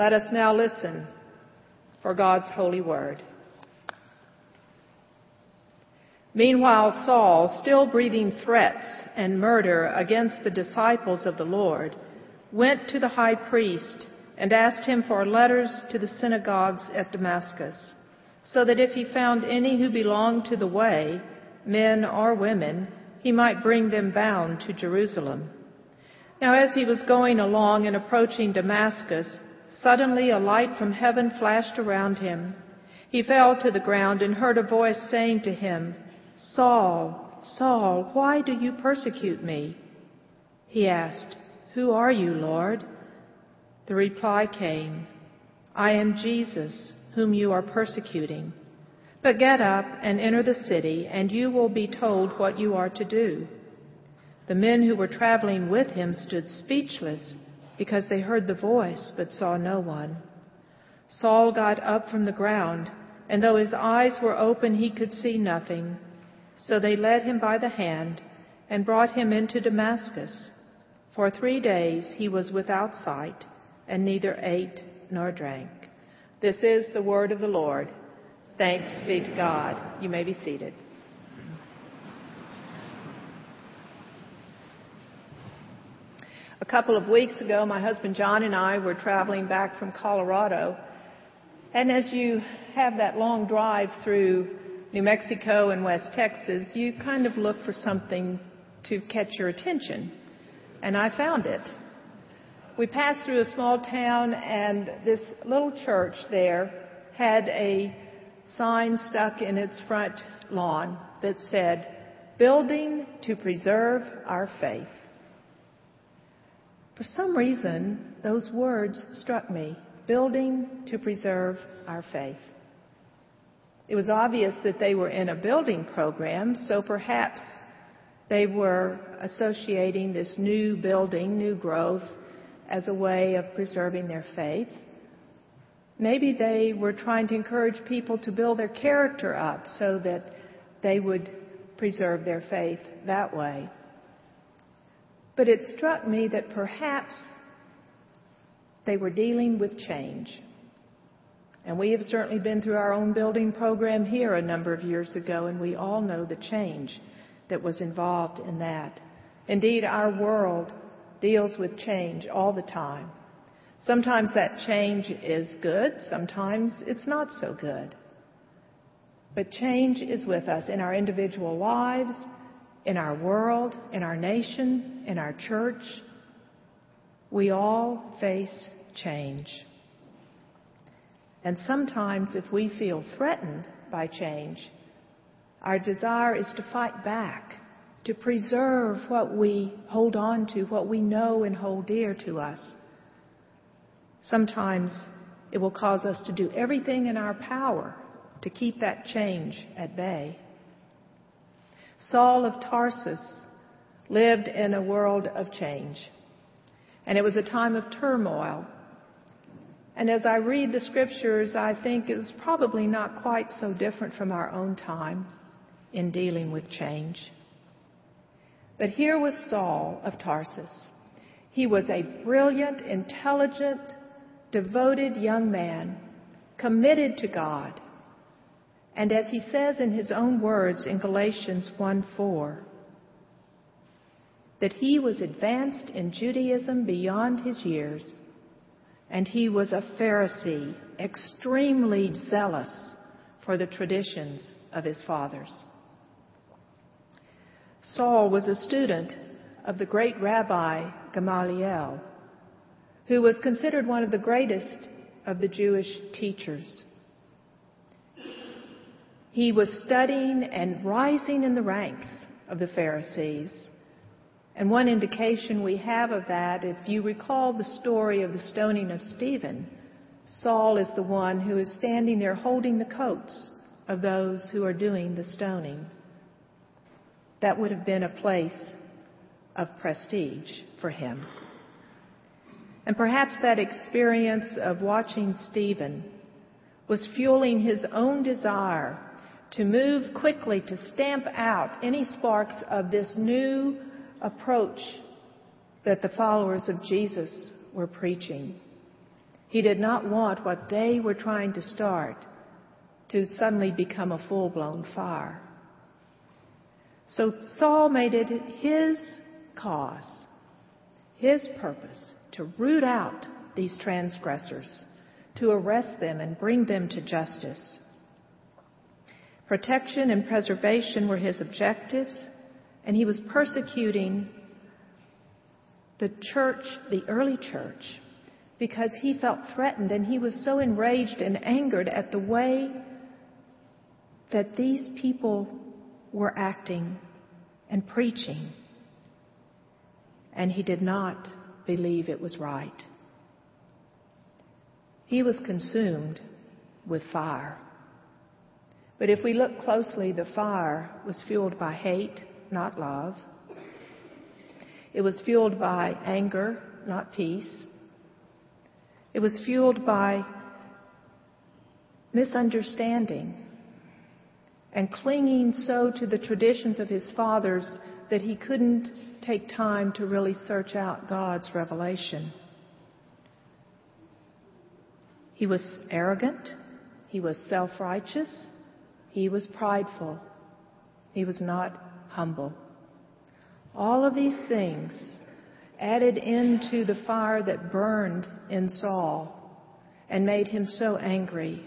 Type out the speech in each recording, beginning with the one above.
Let us now listen for God's holy word. Meanwhile, Saul, still breathing threats and murder against the disciples of the Lord, went to the high priest and asked him for letters to the synagogues at Damascus, so that if he found any who belonged to the way, men or women, he might bring them bound to Jerusalem. Now as he was going along and approaching Damascus, suddenly a light from heaven flashed around him. He fell to the ground and heard a voice saying to him, Saul, Saul, why do you persecute me? He asked, Who are you, Lord? The reply came, I am Jesus, whom you are persecuting. But get up and enter the city, and you will be told what you are to do. The men who were traveling with him stood speechless because they heard the voice but saw no one. Saul got up from the ground, and though his eyes were open, he could see nothing. So they led him by the hand and brought him into Damascus. For three days he was without sight and neither ate nor drank. This is the word of the Lord. Thanks be to God. You may be seated. Couple of weeks ago, my husband John and I were traveling back from Colorado. And as you have that long drive through New Mexico and West Texas, you kind of look for something to catch your attention. And I found it. We passed through a small town and this little church there had a sign stuck in its front lawn that said, Building to Preserve Our Faith. For some reason, those words struck me. Building to preserve our faith. It was obvious that they were in a building program, so perhaps they were associating this new building, new growth, as a way of preserving their faith. Maybe they were trying to encourage people to build their character up so that they would preserve their faith that way. But it struck me that perhaps they were dealing with change. And we have certainly been through our own building program here a number of years ago, and we all know the change that was involved in that. Indeed, our world deals with change all the time. Sometimes that change is good, sometimes it's not so good. But change is with us in our individual lives, in our world, in our nation, in our church. We all face change. And sometimes, if we feel threatened by change, our desire is to fight back, to preserve what we hold on to, what we know and hold dear to us. Sometimes it will cause us to do everything in our power to keep that change at bay. Saul of Tarsus lived in a world of change, and it was a time of turmoil. And as I read the scriptures, I think it was probably not quite so different from our own time in dealing with change. But here was Saul of Tarsus. He was a brilliant, intelligent, devoted young man, committed to God. And as he says in his own words in Galatians 1 4, that he was advanced in Judaism beyond his years, and he was a Pharisee, extremely zealous for the traditions of his fathers. Saul was a student of the great rabbi Gamaliel, who was considered one of the greatest of the Jewish teachers. He was studying and rising in the ranks of the Pharisees. And one indication we have of that, if you recall the story of the stoning of Stephen, Saul is the one who is standing there holding the coats of those who are doing the stoning. That would have been a place of prestige for him. And perhaps that experience of watching Stephen was fueling his own desire to move quickly to stamp out any sparks of this new approach that the followers of Jesus were preaching. He did not want what they were trying to start to suddenly become a full blown fire. So Saul made it his cause, his purpose, to root out these transgressors, to arrest them and bring them to justice. Protection and preservation were his objectives, and he was persecuting the church, the early church, because he felt threatened and he was so enraged and angered at the way that these people were acting and preaching. And he did not believe it was right. He was consumed with fire. But if we look closely, the fire was fueled by hate, not love. It was fueled by anger, not peace. It was fueled by misunderstanding and clinging so to the traditions of his fathers that he couldn't take time to really search out God's revelation. He was arrogant. He was self righteous. He was prideful. He was not humble. All of these things added into the fire that burned in Saul and made him so angry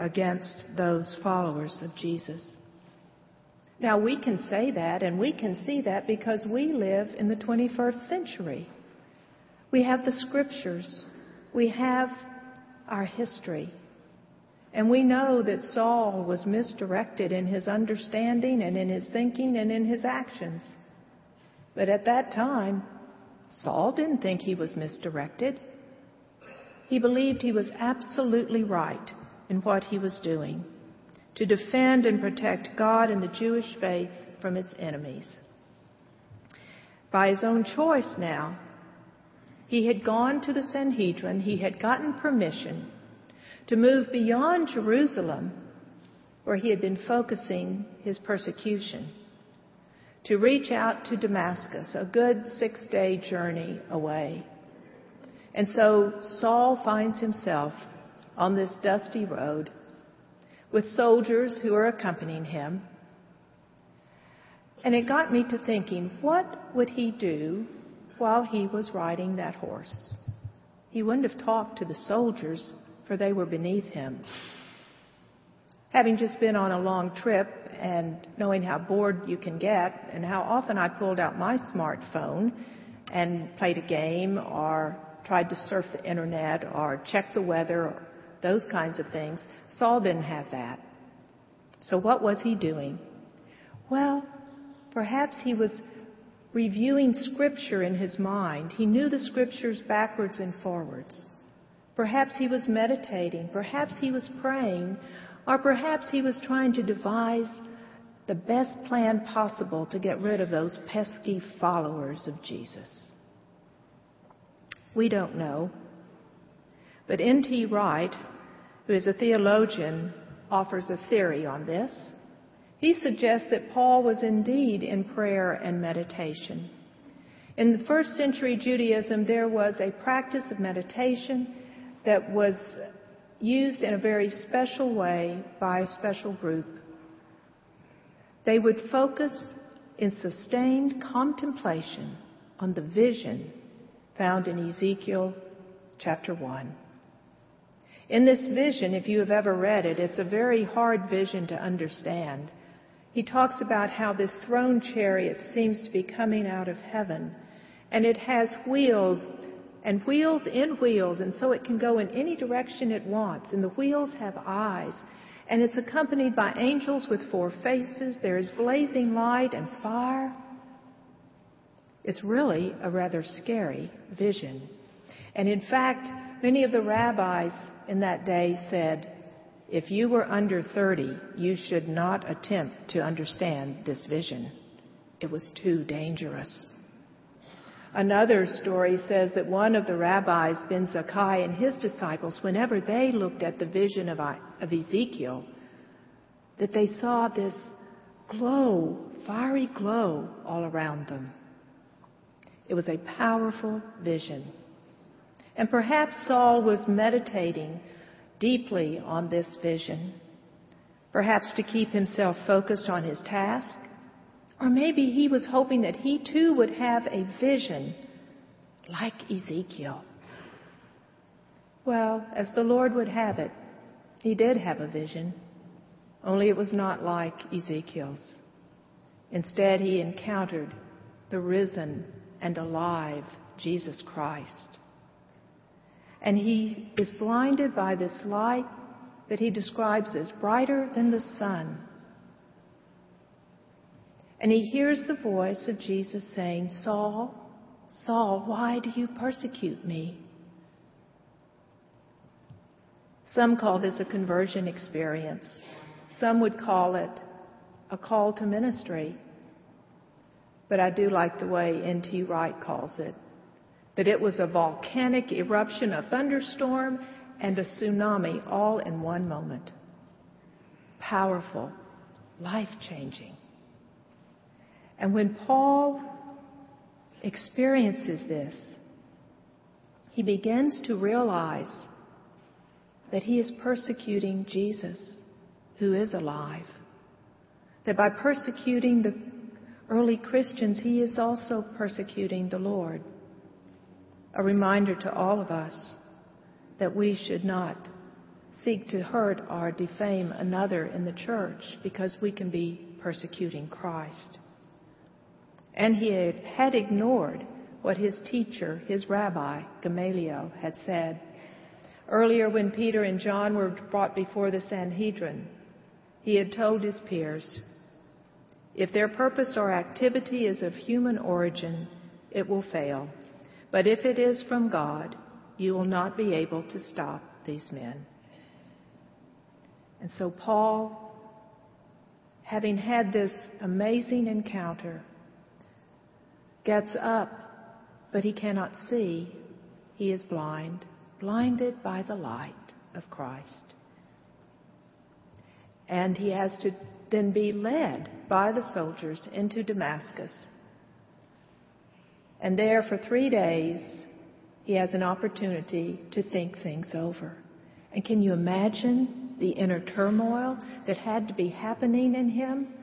against those followers of Jesus. Now, we can say that and we can see that because we live in the 21st century. We have the scriptures, we have our history, and we know that Saul was misdirected in his understanding and in his thinking and in his actions. But at that time, Saul didn't think he was misdirected. He believed he was absolutely right in what he was doing to defend and protect God and the Jewish faith from its enemies. By his own choice now, he had gone to the Sanhedrin, he had gotten permission to move beyond Jerusalem, where he had been focusing his persecution, to reach out to Damascus, a good six day journey away. And so Saul finds himself on this dusty road with soldiers who are accompanying him. And it got me to thinking, what would he do while he was riding that horse? He wouldn't have talked to the soldiers, for they were beneath him. Having just been on a long trip and knowing how bored you can get, and how often I pulled out my smartphone and played a game or tried to surf the internet or check the weather those kinds of things. Saul didn't have that. So what was he doing? Well, perhaps he was reviewing scripture in his mind. He knew the scriptures backwards and forwards. Perhaps he was meditating. Perhaps he was praying. Or perhaps he was trying to devise the best plan possible to get rid of those pesky followers of Jesus. We don't know. But N.T. Wright, who is a theologian, offers a theory on this. He suggests that Paul was indeed in prayer and meditation. In the first century Judaism, there was a practice of meditation that was used in a very special way by a special group. They would focus in sustained contemplation on the vision found in Ezekiel chapter 1. In this vision, if you have ever read it, it's a very hard vision to understand. He talks about how this throne chariot seems to be coming out of heaven, and it has wheels and wheels in wheels, and so it can go in any direction it wants, and the wheels have eyes. And it's accompanied by angels with four faces. There is blazing light and fire. It's really a rather scary vision. And in fact, many of the rabbis in that day said, if you were under 30, you should not attempt to understand this vision. It was too dangerous. Another story says that one of the rabbis, Ben Zakkai, and his disciples, whenever they looked at the vision of, of Ezekiel, that they saw this glow, fiery glow all around them. It was a powerful vision. And perhaps Saul was meditating deeply on this vision, perhaps to keep himself focused on his task, or maybe he was hoping that he too would have a vision like Ezekiel. Well, as the Lord would have it, he did have a vision, only it was not like Ezekiel's. Instead, he encountered the risen and alive Jesus Christ. And he is blinded by this light that he describes as brighter than the sun. And he hears the voice of Jesus saying, Saul, Saul, why do you persecute me? Some call this a conversion experience. Some would call it a call to ministry. But I do like the way N.T. Wright calls it that it was a volcanic eruption, a thunderstorm, and a tsunami all in one moment. Powerful, life changing. And when Paul experiences this, he begins to realize that he is persecuting Jesus, who is alive. That by persecuting the early Christians, he is also persecuting the Lord. A reminder to all of us that we should not seek to hurt or defame another in the church because we can be persecuting Christ. And he had ignored what his teacher, his rabbi, Gamaliel, had said. Earlier, when Peter and John were brought before the Sanhedrin, he had told his peers, If their purpose or activity is of human origin, it will fail. But if it is from God, you will not be able to stop these men. And so, Paul, having had this amazing encounter, gets up, but he cannot see. He is blind, blinded by the light of Christ. And he has to then be led by the soldiers into Damascus. And there for three days, he has an opportunity to think things over. And can you imagine the inner turmoil that had to be happening in him?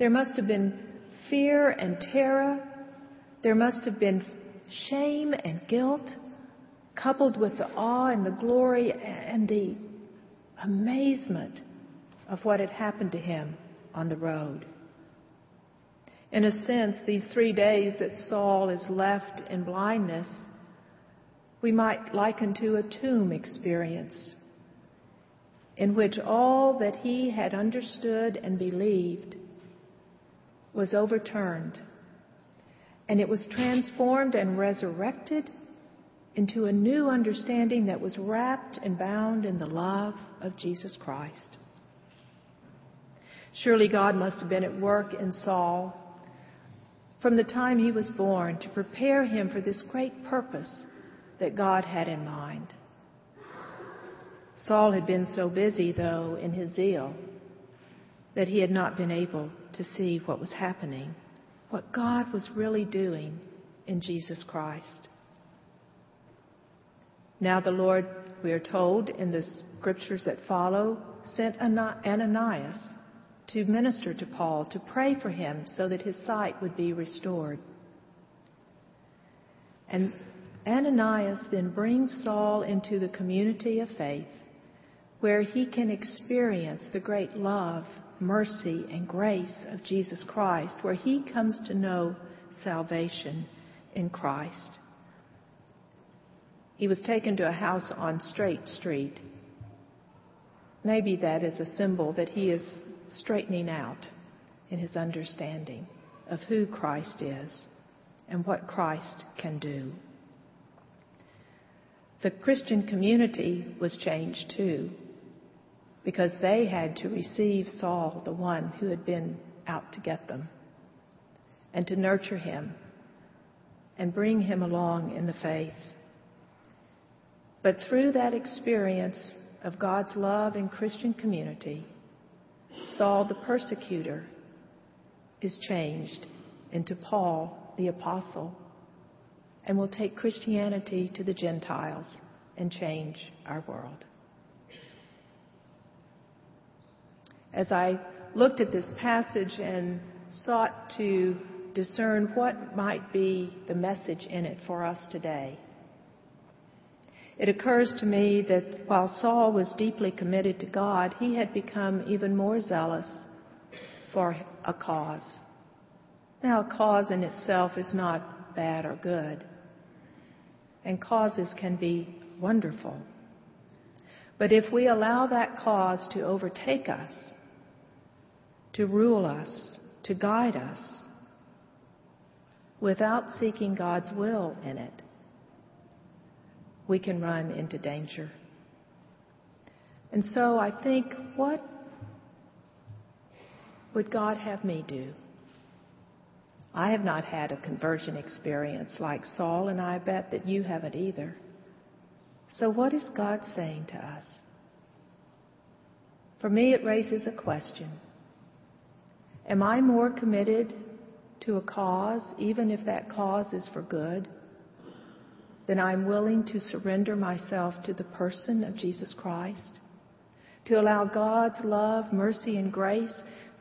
There must have been fear and terror there must have been shame and guilt coupled with the awe and the glory and the amazement of what had happened to him on the road. In a sense, these three days that Saul is left in blindness, we might liken to a tomb experience in which all that he had understood and believed was overturned and it was transformed and resurrected into a new understanding that was wrapped and bound in the love of Jesus Christ. Surely God must have been at work in Saul from the time he was born to prepare him for this great purpose that God had in mind. Saul had been so busy, though, in his zeal that he had not been able to see what was happening what God was really doing in Jesus Christ. Now, the Lord, we are told in the scriptures that follow, sent Ananias to minister to Paul, to pray for him so that his sight would be restored. And Ananias then brings Saul into the community of faith where he can experience the great love mercy and grace of Jesus Christ, where he comes to know salvation in Christ. He was taken to a house on Straight Street. Maybe that is a symbol that he is straightening out in his understanding of who Christ is and what Christ can do. The Christian community was changed too because they had to receive Saul, the one who had been out to get them, and to nurture him and bring him along in the faith. But through that experience of God's love in Christian community, Saul the persecutor is changed into Paul the apostle. and will take Christianity to the Gentiles and change our world. As I looked at this passage and sought to discern what might be the message in it for us today, it occurs to me that while Saul was deeply committed to God, he had become even more zealous for a cause. Now, a cause in itself is not bad or good, and causes can be wonderful. But if we allow that cause to overtake us, to rule us, to guide us, without seeking God's will in it, we can run into danger. And so I think, what would God have me do? I have not had a conversion experience like Saul, and I bet that you haven't either. So, what is God saying to us? For me, it raises a question Am I more committed to a cause, even if that cause is for good, than I'm willing to surrender myself to the person of Jesus Christ? To allow God's love, mercy, and grace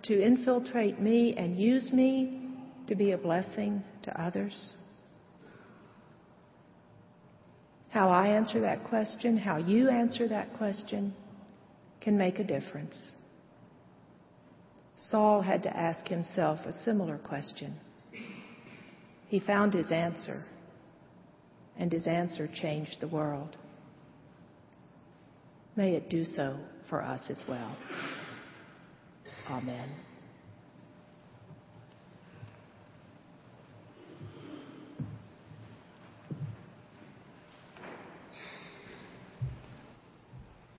to infiltrate me and use me to be a blessing to others? How I answer that question, how you answer that question, can make a difference. Saul had to ask himself a similar question. He found his answer, and his answer changed the world. May it do so for us as well. Amen.